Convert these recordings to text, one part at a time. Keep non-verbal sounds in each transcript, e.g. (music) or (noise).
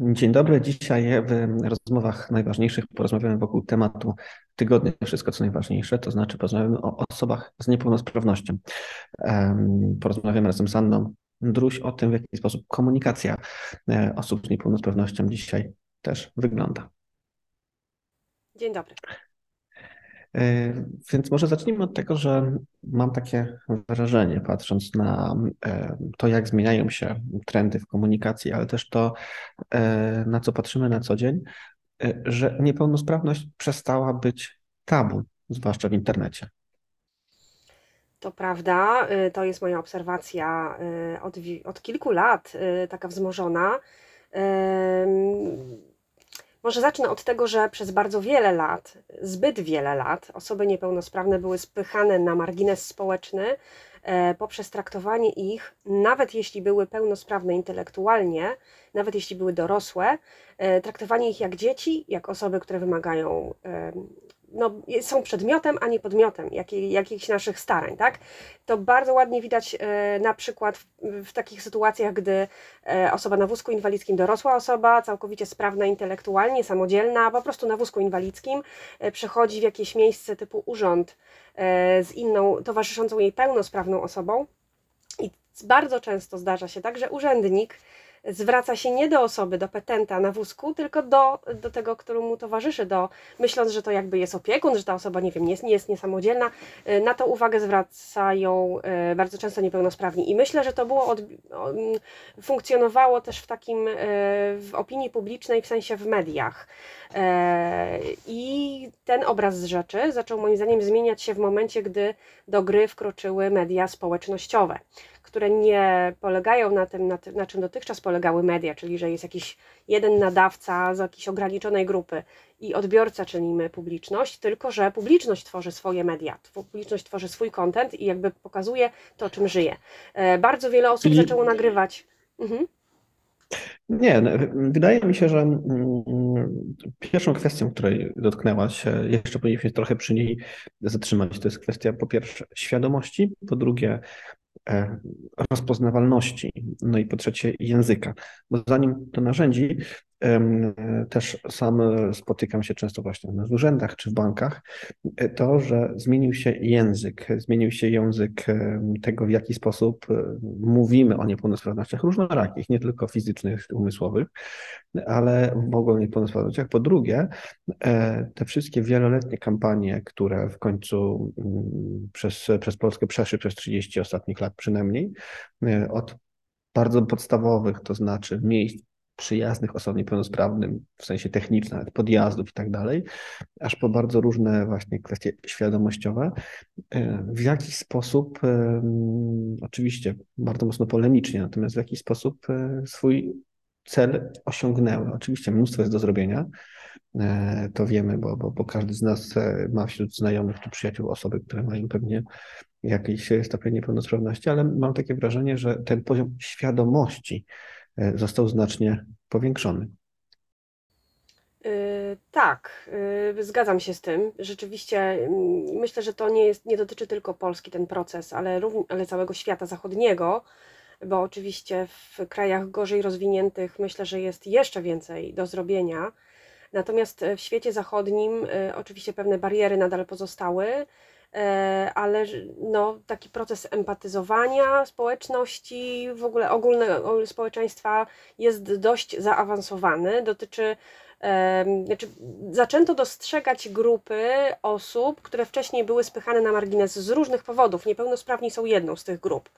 Dzień dobry. Dzisiaj w rozmowach najważniejszych porozmawiamy wokół tematu tygodnia wszystko co najważniejsze, to znaczy porozmawiamy o osobach z niepełnosprawnością. Porozmawiamy razem z Anną Druś o tym, w jaki sposób komunikacja e, osób z niepełnosprawnością dzisiaj też wygląda. Dzień dobry. E, więc może zacznijmy od tego, że mam takie wrażenie, patrząc na e, to, jak zmieniają się trendy w komunikacji, ale też to, e, na co patrzymy na co dzień, że niepełnosprawność przestała być tabu, zwłaszcza w internecie. To prawda, to jest moja obserwacja od, od kilku lat, taka wzmożona. Może zacznę od tego, że przez bardzo wiele lat, zbyt wiele lat, osoby niepełnosprawne były spychane na margines społeczny e, poprzez traktowanie ich, nawet jeśli były pełnosprawne intelektualnie, nawet jeśli były dorosłe, e, traktowanie ich jak dzieci, jak osoby, które wymagają no, są przedmiotem, a nie podmiotem jakiej, jakichś naszych starań, tak? To bardzo ładnie widać e, na przykład w, w, takich sytuacjach, gdy e, osoba na wózku inwalidzkim, dorosła osoba, całkowicie sprawna intelektualnie, samodzielna, po prostu na wózku inwalidzkim, e, przechodzi w jakieś miejsce typu urząd z inną, towarzyszącą jej pełnosprawną osobą. I bardzo często zdarza się tak, że urzędnik zwraca się nie do osoby, do petenta na wózku, tylko do, do tego, któremu towarzyszy, do, myśląc, że to jakby jest opiekun, że ta osoba, nie wiem, nie jest, nie jest niesamodzielna. Y, na to uwagę zwracają y, bardzo często niepełnosprawni. I myślę, że to było od, funkcjonowało też w takim, y, w opinii publicznej, w sensie w mediach. I ten obraz z rzeczy zaczął moim zdaniem zmieniać się w momencie, gdy do gry wkroczyły media społecznościowe które nie polegają na tym, na, tym, na czym dotychczas polegały media, czyli że jest jakiś jeden nadawca z jakiejś ograniczonej grupy i odbiorca, czyli my, publiczność, tylko że publiczność tworzy swoje media, publiczność tworzy swój content i jakby pokazuje to, czym żyje. E, bardzo wiele osób I... zaczęło nagrywać. Mhm. Nie, wydaje mi się, że mm, pierwszą kwestią, której dotknęłaś, jeszcze powinniśmy trochę przy niej zatrzymać, to jest kwestia po pierwsze świadomości, po drugie rozpoznawalności, no i po trzecie języka. Bo zanim do narzędzi, też sam spotykam się często właśnie w urzędach czy w bankach, e, to, że zmienił się język, zmienił się język tego, w jaki sposób e, mówimy o niepełnosprawnościach różnorakich, nie tylko fizycznych, umysłowych, ale ogóle niepełnosprawnościach. Po drugie, e, te wszystkie wieloletnie kampanie, które w końcu mm, przez, przez Polskę przeszły przez 30 ostatnich lat przynajmniej, od bardzo podstawowych, to znaczy miejsc przyjaznych osobom niepełnosprawnym, w sensie technicznym, nawet podjazdów i tak dalej, aż po bardzo różne właśnie kwestie świadomościowe. E, w jaki sposób, oczywiście bardzo mocno polemicznie, natomiast w jaki sposób e, swój cel osiągnęły. Oczywiście mnóstwo jest do zrobienia, e, to wiemy, bo, bo, bo każdy z nas ma wśród znajomych czy przyjaciół osoby, które mają pewnie jakiś stopień niepełnosprawności, ale mam takie wrażenie, że ten poziom świadomości E, został znacznie powiększony. Yy, tak, yy, zgadzam się z tym. Rzeczywiście yy, myślę, że to nie, jest, nie dotyczy tylko Polski ten proces, ale, równie, ale całego świata zachodniego, bo oczywiście w krajach gorzej rozwiniętych myślę, że jest jeszcze więcej do zrobienia. Natomiast w świecie zachodnim y, oczywiście pewne bariery nadal pozostały. E, ale no, taki proces empatyzowania społeczności, w ogóle ogólnego społeczeństwa jest dość zaawansowany. Dotyczy, znaczy, zaczęto dostrzegać grupy osób, które wcześniej były spychane na margines z różnych powodów. Niepełnosprawni są jedną z tych grup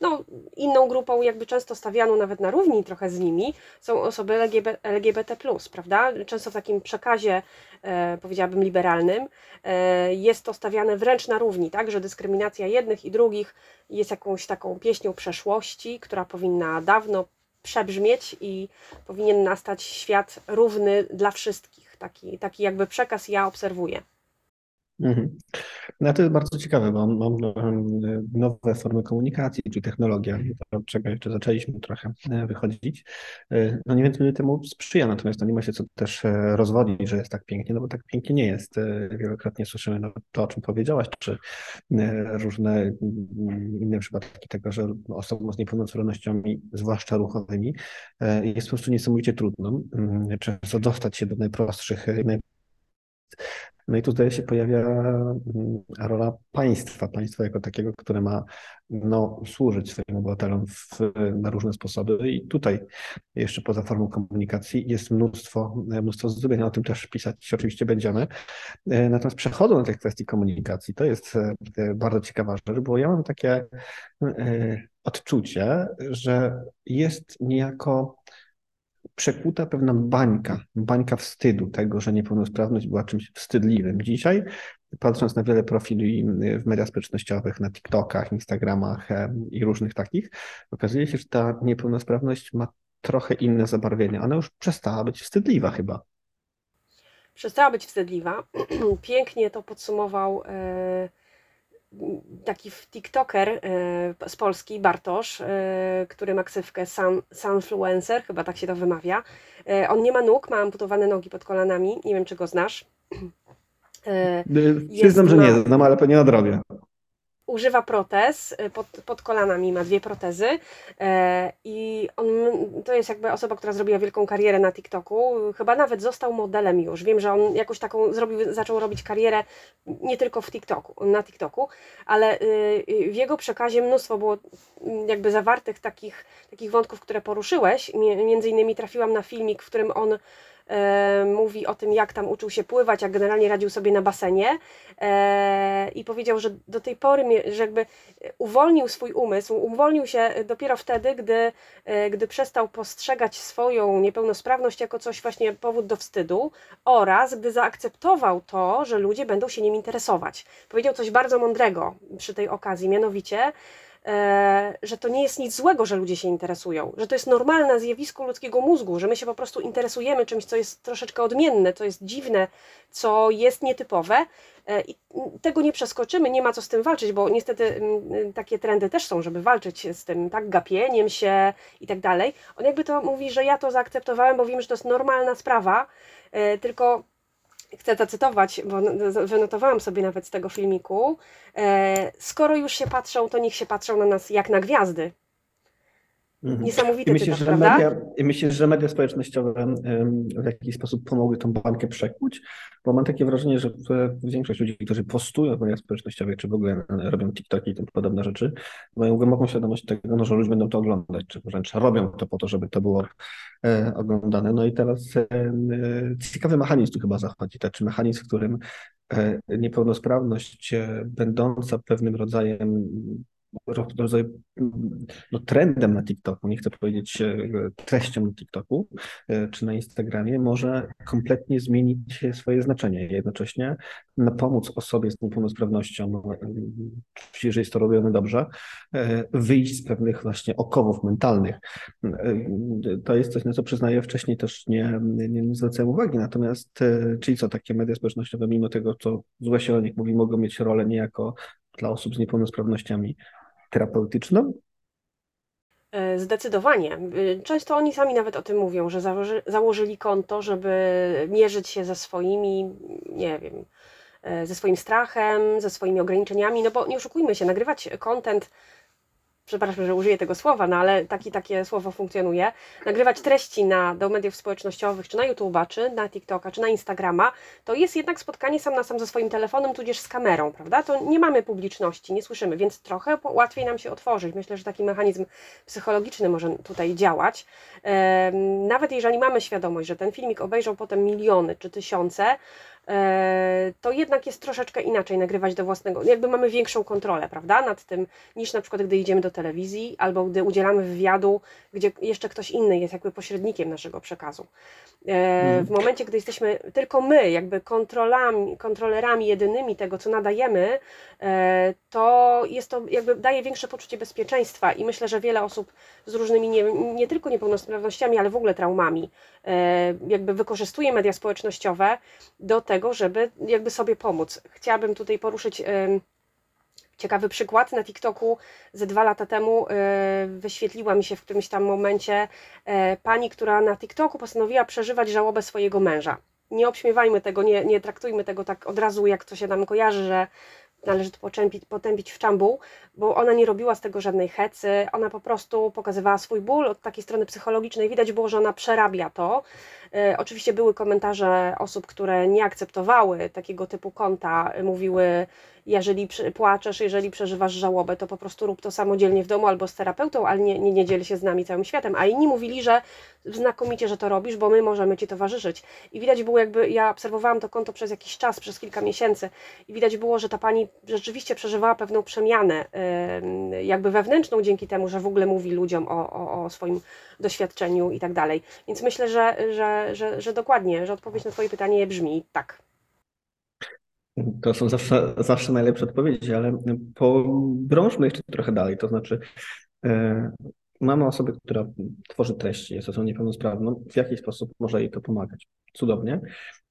no, inną grupą, jakby często stawianą nawet na równi trochę z nimi, są osoby LGBT, LGBT, prawda? Często w takim przekazie, e, powiedziałabym, liberalnym, e, jest to stawiane wręcz na równi, tak? Że dyskryminacja jednych i drugich jest jakąś taką pieśnią przeszłości, która powinna dawno przebrzmieć i powinien nastać świat równy dla wszystkich. Taki, taki jakby przekaz ja obserwuję. Mhm. No to jest bardzo ciekawe, bo mam nowe formy komunikacji, czy technologia, od czego jeszcze zaczęliśmy trochę e, wychodzić. E, no niewątpliwie temu sprzyja, natomiast to nie ma się co też e, rozwodzić, że jest tak pięknie, no bo tak pięknie nie jest. Wielokrotnie słyszymy no, to, o czym powiedziałaś, czy różne mm, inne przypadki tego, że osobom z niepełnosprawnościami, zwłaszcza ruchowymi, jest po prostu niesamowicie trudno mm, często dostać się do najprostszych, no i tu zdaje się pojawia mm, rola państwa, państwa jako takiego, które ma no, służyć swoim obywatelom w, na różne sposoby. I tutaj jeszcze poza formą komunikacji jest mnóstwo, mnóstwo zrobienia. O tym też pisać oczywiście będziemy. E, natomiast przechodząc do tej kwestii komunikacji, to jest e, bardzo ciekawa rzecz, bo ja mam takie e, odczucie, że jest niejako przekuta pewna bańka, bańka wstydu tego, że niepełnosprawność była czymś wstydliwym. Dzisiaj, patrząc na wiele profili w mediach społecznościowych, na TikTokach, Instagramach i różnych takich, okazuje się, że ta niepełnosprawność ma trochę inne zabarwienie. Ona już przestała być wstydliwa chyba. Przestała być wstydliwa. (clears throat) Pięknie to podsumował. Taki TikToker e, z Polski, Bartosz, e, który ma ksywkę Sun, Sunfluencer, chyba tak się to wymawia. E, on nie ma nóg, ma amputowane nogi pod kolanami, nie wiem czy go znasz. (clears throat) Przyznam, że nie znam, ale pewnie nadrobię używa protez, y, pod, pod kolanami ma dwie protezy e, i on, to jest jakby osoba, która zrobiła wielką karierę na TikToku, chyba nawet został modelem już, wiem, że on jakoś taką zrobił, zaczął robić karierę nie tylko w TikToku, na TikToku, ale y, w jego przekazie mnóstwo było mm, jakby zawartych takich, takich wątków, które poruszyłeś, między innymi trafiłam na filmik, w którym on mówi o tym, jak tam uczył się pływać, jak generalnie radził sobie na basenie e, i powiedział, że do tej pory, że jakby uwolnił swój umysł, uwolnił się dopiero wtedy, gdy, e, gdy przestał postrzegać swoją niepełnosprawność jako coś właśnie powód do wstydu oraz gdy zaakceptował to, że ludzie będą się nim interesować. Powiedział coś bardzo mądrego przy tej okazji, mianowicie, E, że to nie jest nic złego, że ludzie się interesują, że to jest normalne zjawisko ludzkiego mózgu, że my się po prostu interesujemy czymś, co jest troszeczkę odmienne, co jest dziwne, co jest nietypowe e, i tego nie przeskoczymy, nie ma co z tym walczyć, bo niestety takie trendy też są, żeby walczyć z tym, tak, gapieniem się i tak dalej. On jakby to mówi, że ja to zaakceptowałem, bo wiem, że to jest normalna sprawa, e, tylko chcę zacytować, bo wynotowałam sobie nawet z tego filmiku. E, skoro już się patrzą, to niech się patrzą na nas jak na gwiazdy. Mhm. Niesamowity myślisz, tytuł, że prawda? Media, myślisz, że media społecznościowe w jakiś sposób pomogły tą bankę przekuć? Bo mam takie wrażenie, że większość ludzi, którzy postują w mediach społecznościowych, czy w ogóle robią TikToki i tym podobne rzeczy, mają głęboką świadomość tego, no, że ludzie będą to oglądać, czy wręcz robią to po to, żeby to było e, oglądane. No i teraz e, ciekawy mechanizm tu chyba zachodzi, taki mechanizm, w którym e, niepełnosprawność będąca pewnym rodzajem rodzaj no, trendem na TikToku, nie chcę powiedzieć e, treścią na TikToku e, czy na Instagramie, może kompletnie zmienić swoje znaczenie. Jednocześnie na pomóc osobie z niepełnosprawnością, no, jeżeli jest to robione dobrze, e, wyjść z pewnych właśnie okowów mentalnych. To jest coś, na co przyznaję wcześniej też nie, nie, nie zwracałem uwagi. Natomiast, czyli co, takie media społecznościowe, mimo tego, co złe się o nich mówi, mogą mieć rolę niejako dla osób z niepełnosprawnościami terapeutyczną? E, zdecydowanie. E, często oni sami nawet o tym mówią, że założy, założyli konto, żeby mierzyć się ze swoimi, nie wiem, e, ze swoim strachem, ze swoimi ograniczeniami, no bo nie oszukujmy się, nagrywać content przepraszam, że użyję tego słowa, no ale taki, takie słowo funkcjonuje, nagrywać treści na, do mediów społecznościowych, czy na YouTube'a, czy na TikToka, czy na Instagrama, to jest jednak spotkanie sam na sam ze swoim telefonem, tudzież z kamerą, prawda? To nie mamy publiczności, nie słyszymy, więc trochę łatwiej nam się otworzyć. Myślę, że taki mechanizm psychologiczny może tutaj działać. Nawet jeżeli mamy świadomość, że ten filmik obejrzał potem miliony czy tysiące, to jednak jest troszeczkę inaczej nagrywać do własnego, jakby mamy większą kontrolę, prawda, nad tym, niż na przykład gdy idziemy do telewizji albo gdy udzielamy wywiadu, gdzie jeszcze ktoś inny jest jakby pośrednikiem naszego przekazu. E, mhm. W momencie, gdy jesteśmy tylko my, jakby kontrolami, kontrolerami jedynymi tego, co nadajemy, e, to jest to jakby daje większe poczucie bezpieczeństwa i myślę, że wiele osób z różnymi nie, nie tylko niepełnosprawnościami, ale w ogóle traumami, jakby wykorzystuje media społecznościowe do tego, tego, żeby jakby sobie pomóc. Chciałabym tutaj poruszyć ciekawy przykład. Na TikToku ze dwa lata temu wyświetliła mi się w którymś tam momencie pani, która na TikToku postanowiła przeżywać żałobę swojego męża nie obśmiewajmy tego, nie, nie traktujmy tego tak od razu, jak to się nam kojarzy, że należy to potępić, potępić w czambu, bo ona nie robiła z tego żadnej hecy, ona po prostu pokazywała swój ból od takiej strony psychologicznej, widać było, że ona przerabia to. E, oczywiście były komentarze osób, które nie akceptowały takiego typu konta, mówiły, jeżeli płaczesz, jeżeli przeżywasz żałobę, to po prostu rób to samodzielnie w domu albo z terapeutą, ale nie, nie, nie dziel się z nami całym światem. A inni mówili, że znakomicie, że to robisz, bo my możemy Ci towarzyszyć. I widać było jakby, ja obserwowałam to konto przez jakiś czas, przez kilka miesięcy i widać było, że ta pani rzeczywiście przeżywała pewną przemianę jakby wewnętrzną dzięki temu, że w ogóle mówi ludziom o, o, o swoim doświadczeniu i tak dalej. Więc myślę, że, że, że, że dokładnie, że odpowiedź na Twoje pytanie brzmi tak. To są zawsze, zawsze najlepsze odpowiedzi, ale pobrążmy jeszcze trochę dalej. To znaczy, e, mamy osobę, która tworzy treści, jest osobą niepełnosprawną, w jaki sposób może jej to pomagać? Cudownie,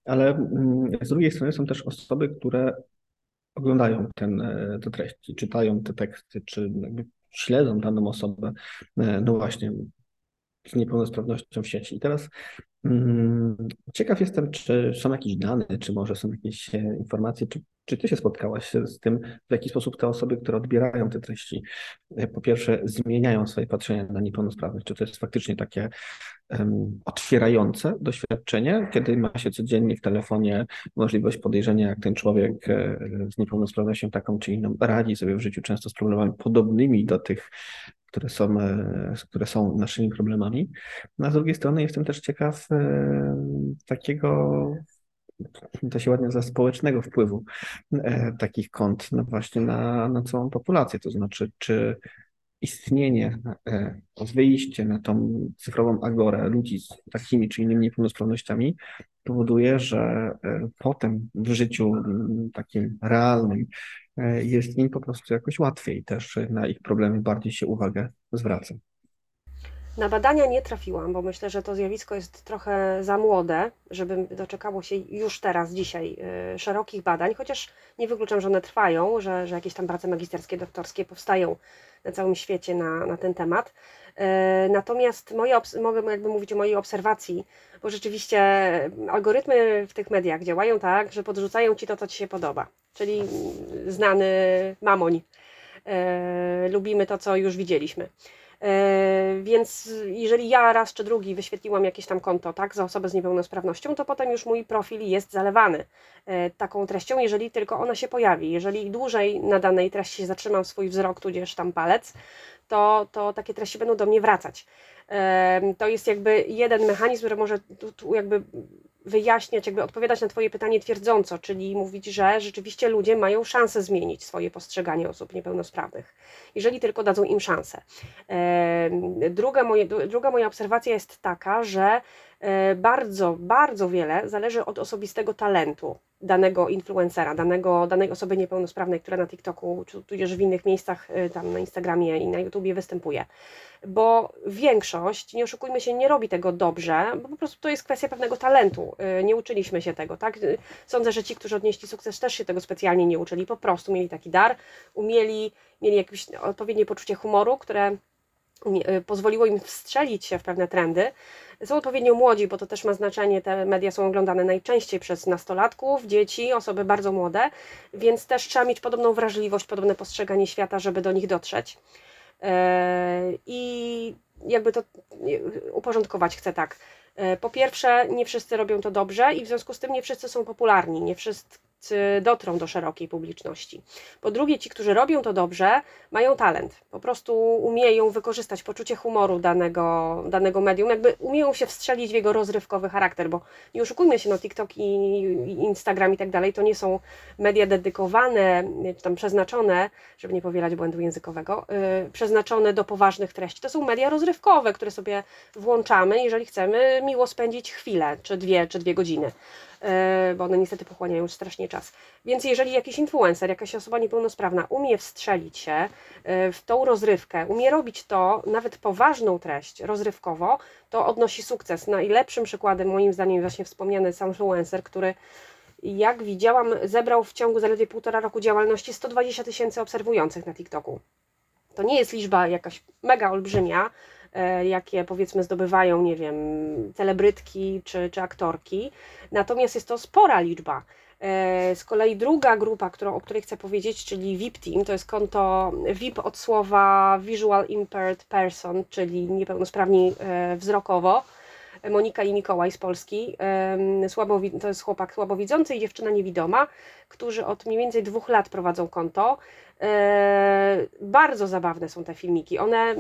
ale mm, z drugiej strony są też osoby, które oglądają ten, e, te treści, czytają te teksty, czy śledzą daną osobę, e, no właśnie, z niepełnosprawnością w sieci. I teraz ciekaw jestem, czy są jakieś dane, czy może są jakieś e, informacje, czy, czy ty się spotkałaś z tym, w jaki sposób te osoby, które odbierają te treści, e, po pierwsze zmieniają swoje patrzenie na niepełnosprawność, czy to jest faktycznie takie um, otwierające doświadczenie, kiedy ma się codziennie w telefonie możliwość podejrzenia, jak ten człowiek e, z niepełnosprawnością taką czy inną radzi sobie w życiu, często z problemami podobnymi do tych, które są, e, które są naszymi problemami. No, a z drugiej strony jestem też ciekaw e, takiego, to się ładnie nazywa, społecznego wpływu e, takich kont no właśnie na, na całą populację. To znaczy, czy istnienie, wyjście na tą cyfrową agorę ludzi z takimi czy innymi niepełnosprawnościami powoduje, że potem w życiu takim realnym jest im po prostu jakoś łatwiej też na ich problemy bardziej się uwagę zwraca. Na badania nie trafiłam, bo myślę, że to zjawisko jest trochę za młode, żeby doczekało się już teraz, dzisiaj e, szerokich badań, chociaż nie wykluczam, że one trwają, że, że jakieś tam prace magisterskie, doktorskie powstają na całym świecie na, na ten temat. E, natomiast moje, mogę jakby mówić o mojej obserwacji, bo rzeczywiście algorytmy w tych mediach działają tak, że podrzucają ci to, co ci się podoba, czyli znany mamoń. E, lubimy to, co już widzieliśmy. E, więc jeżeli ja raz czy drugi wyświetliłam jakieś tam konto, tak, za osobę z niepełnosprawnością, to potem już mój profil jest zalewany e, taką treścią, jeżeli tylko ona się pojawi. Jeżeli dłużej na danej treści zatrzymam swój wzrok, tudzież tam palec, to, to takie treści będą do mnie wracać. E, to jest jakby jeden mechanizm, który może tu, tu jakby wyjaśniać, jakby odpowiadać na Twoje pytanie twierdząco, czyli mówić, że rzeczywiście ludzie mają szansę zmienić swoje postrzeganie osób niepełnosprawnych, jeżeli tylko dadzą im szansę. Druga, moje, druga moja obserwacja jest taka, że bardzo, bardzo wiele zależy od osobistego talentu danego influencera, danego, danej osoby niepełnosprawnej, która na TikToku, czy tudzież w innych miejscach, e, tam na Instagramie i na YouTubie występuje bo większość, nie oszukujmy się, nie robi tego dobrze, bo po prostu to jest kwestia pewnego talentu. Y, nie uczyliśmy się tego, tak? Sądzę, że ci, którzy odnieśli sukces, też się tego specjalnie nie uczyli, po prostu mieli taki dar, umieli, mieli jakieś odpowiednie poczucie humoru, które pozwoliło im wstrzelić się w pewne trendy. Są odpowiednio młodzi, bo to też ma znaczenie, te media są oglądane najczęściej przez nastolatków, dzieci, osoby bardzo młode, więc też trzeba mieć podobną wrażliwość, podobne postrzeganie świata, żeby do nich dotrzeć. E, I jakby to uporządkować chcę tak. E, po pierwsze, nie wszyscy robią to dobrze i w związku z tym nie wszyscy są popularni, nie wszyscy dotrą do szerokiej publiczności. Po drugie, ci, którzy robią to dobrze, mają talent. Po prostu umieją wykorzystać poczucie humoru danego, danego medium, jakby umieją się wstrzelić w jego rozrywkowy charakter, bo nie oszukujmy się, no TikTok i, Instagram i tak dalej, to nie są media dedykowane, czy tam przeznaczone, żeby nie powielać błędu językowego, yy, przeznaczone do poważnych treści. To są media rozrywkowe, które sobie włączamy, jeżeli chcemy miło spędzić chwilę, czy dwie, czy dwie godziny. E, bo one niestety pochłaniają strasznie czas. Więc jeżeli jakiś influencer, jakaś osoba niepełnosprawna umie wstrzelić się e, w tą rozrywkę, umie robić to, nawet poważną treść rozrywkowo, to odnosi sukces. Najlepszym przykładem moim zdaniem właśnie wspomniany sam influencer, który jak widziałam, zebrał w ciągu zaledwie półtora roku działalności 120 tysięcy obserwujących na TikToku. To nie jest liczba jakaś mega olbrzymia, jakie powiedzmy zdobywają, nie wiem, celebrytki czy, czy aktorki, natomiast jest to spora liczba. E, z kolei druga grupa, którą, o której chcę powiedzieć, czyli VIP Team, to jest konto VIP od słowa Visual Impaired Person, czyli niepełnosprawni e, wzrokowo. Monika i Mikołaj z Polski. To jest chłopak słabowidzący i dziewczyna niewidoma, którzy od mniej więcej dwóch lat prowadzą konto. E, bardzo zabawne są te filmiki. One e,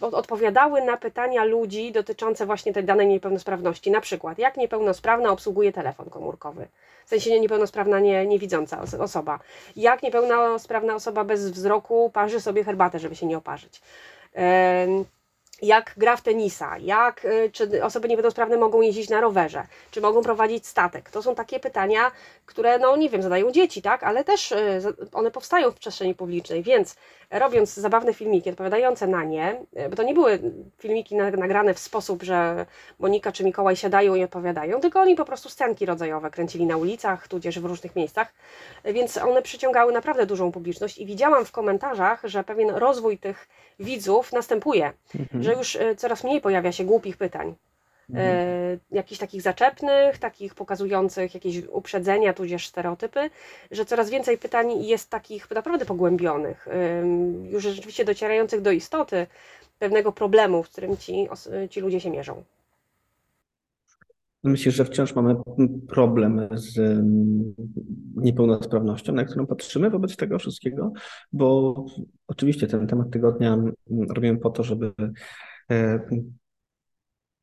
odpowiadały na pytania ludzi dotyczące właśnie tej danej niepełnosprawności. Na przykład, jak niepełnosprawna obsługuje telefon komórkowy? W sensie niepełnosprawna, nie, niewidząca osoba. Jak niepełnosprawna osoba bez wzroku parzy sobie herbatę, żeby się nie oparzyć? Jak gra w tenisa, jak, y, czy osoby niepełnosprawne mogą jeździć na rowerze, czy mogą prowadzić statek. To są takie pytania, które, no nie wiem, zadają dzieci, tak, ale też y, one powstają w przestrzeni publicznej, więc robiąc zabawne filmiki odpowiadające na nie, y, bo to nie były filmiki nagrane w sposób, że Monika czy Mikołaj siadają i odpowiadają, tylko oni po prostu scenki rodzajowe kręcili na ulicach, tudzież w różnych miejscach, więc one przyciągały naprawdę dużą publiczność i widziałam w komentarzach, że pewien rozwój tych widzów następuje, mhm. że już e, coraz mniej pojawia się głupich pytań. Mhm. E, jakichś takich zaczepnych, takich pokazujących jakieś uprzedzenia, tudzież stereotypy, że coraz więcej pytań jest takich naprawdę pogłębionych, już rzeczywiście docierających do istoty pewnego problemu, w którym ci, ci ludzie się mierzą. Myślę, że wciąż mamy problem z mm, niepełnosprawnością, na którą patrzymy wobec tego wszystkiego, bo oczywiście ten temat tygodnia mm, robimy po to, żeby e,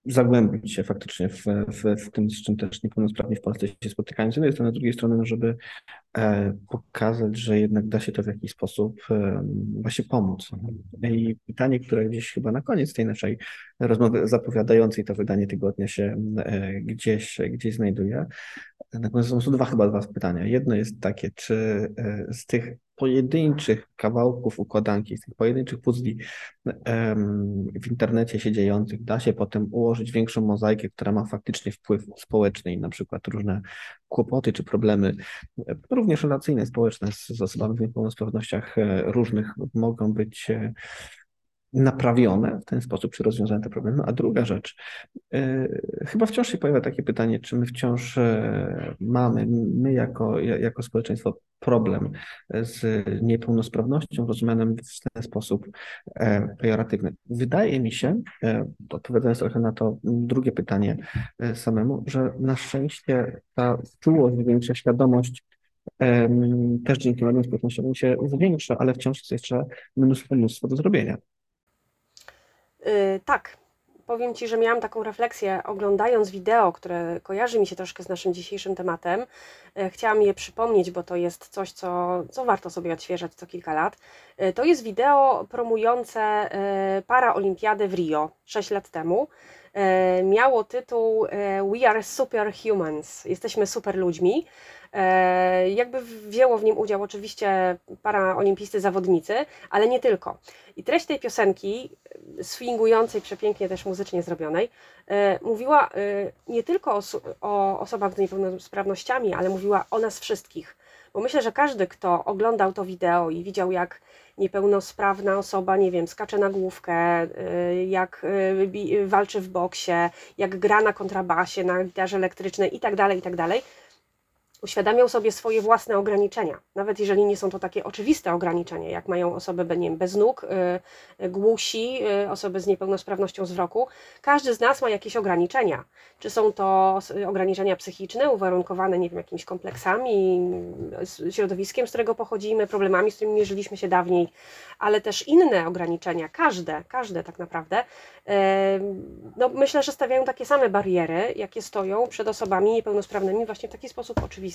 zagłębić się faktycznie w, w, w tym, z czym też niepełnosprawni w Polsce się spotykają. Z jednej strony, z drugiej strony, no, żeby pokazać, że jednak da się to w jakiś sposób e, właśnie pomóc. I pytanie, które gdzieś chyba na koniec tej naszej rozmowy zapowiadającej to wydanie tygodnia się e, gdzieś, gdzieś znajduje. Natomiast są dwa chyba dwa pytania. Jedno jest takie, czy e, z tych pojedynczych kawałków układanki, z tych pojedynczych puzli w internecie się dziejących, da się potem ułożyć większą mozaikę, która ma faktycznie wpływ społeczny i na przykład różne kłopoty czy problemy, e, również relacyjne, społeczne z, osobami w niepełnosprawnościach e, różnych mogą być naprawione w ten sposób, czy rozwiązane te problemy. A druga rzecz, yy, chyba wciąż się pojawia takie pytanie, czy my wciąż yy, mamy, my jako, jako społeczeństwo, problem z niepełnosprawnością rozumianym w ten sposób yy, pejoratywny. Wydaje mi się, odpowiadając trochę na to drugie pytanie samemu, że na szczęście ta czułość, większa świadomość też dzięki mediom społecznościowym się zwiększa, ale wciąż jest jeszcze mnóstwo, mnóstwo do zrobienia. Yy, tak, powiem Ci, że miałam taką refleksję oglądając wideo, które kojarzy mi się troszkę z naszym dzisiejszym tematem. Yy, chciałam je przypomnieć, bo to jest coś, co, co warto sobie odświeżać co kilka lat. Yy, to jest wideo promujące paraolimpiadę w Rio 6 lat temu. Yy, miało tytuł yy, We are superhumans, jesteśmy super ludźmi. E, jakby wzięło w nim udział oczywiście paraolimpijscy zawodnicy, ale nie tylko. I treść tej piosenki, swingującej, przepięknie też muzycznie zrobionej, e, mówiła e, nie tylko o, o osobach z niepełnosprawnościami, ale mówiła o nas wszystkich. Bo myślę, że każdy, kto oglądał to wideo i widział, jak niepełnosprawna osoba, nie wiem, skacze na główkę, jak walczy w boksie, jak gra na kontrabasie, na gitarze elektrycznej itd., tak itd., tak uświadamiał sobie swoje własne ograniczenia, nawet jeżeli nie są to takie oczywiste ograniczenia, jak mają osoby nie wiem, bez nóg, yy, głusi, yy, osoby z niepełnosprawnością wzroku. Każdy z nas ma jakieś ograniczenia. Czy są to ograniczenia psychiczne, uwarunkowane nie wiem, jakimiś kompleksami, środowiskiem, z którego pochodzimy, problemami, z którymi mierzyliśmy się dawniej, ale też inne ograniczenia, każde, każde tak naprawdę, no myślę, że stawiają takie same bariery, jakie stoją przed osobami niepełnosprawnymi właśnie w taki sposób oczywisty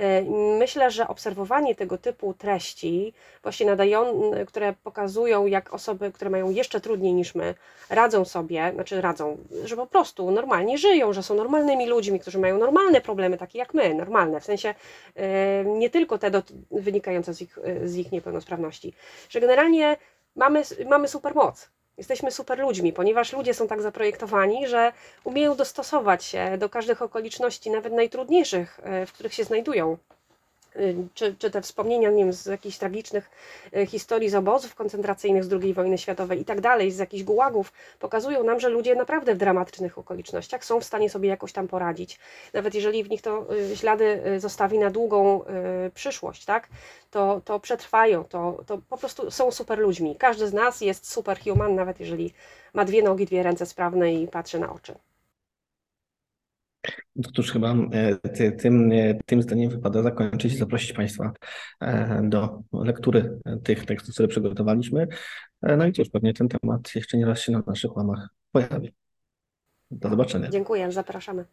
E, myślę, że obserwowanie tego typu treści, właśnie nadają, które pokazują, jak osoby, które mają jeszcze trudniej niż my, radzą sobie, znaczy radzą, że po prostu normalnie żyją, że są normalnymi ludźmi, którzy mają normalne problemy, takie jak my, normalne, w sensie e, nie tylko te do, wynikające z ich, z ich niepełnosprawności, że generalnie mamy, mamy super moc Jesteśmy super ludźmi, ponieważ ludzie są tak zaprojektowani, że umieją dostosować się do każdych okoliczności, nawet najtrudniejszych, e, w których się znajdują. Y, czy, czy te wspomnienia z jakichś tragicznych y, historii z obozów koncentracyjnych z II wojny światowej i tak dalej, z jakichś gułagów, pokazują nam, że ludzie naprawdę w dramatycznych okolicznościach są w stanie sobie jakoś tam poradzić. Nawet jeżeli w nich to y, ślady zostawi na długą przyszłość, tak, to, to przetrwają, to, to po prostu są super ludźmi. Każdy z nas jest superhuman, nawet jeżeli ma dwie nogi, dwie ręce sprawne i patrzy na oczy. No cóż, chyba e, ty, tym, e, tym zdaniem wypada zakończyć i zaprosić Państwa e, do lektury tych tekstów, które przygotowaliśmy. No i cóż, pewnie ten temat jeszcze nie raz się na naszych łamach pojawi. Do zobaczenia. Dziękuję, zapraszamy.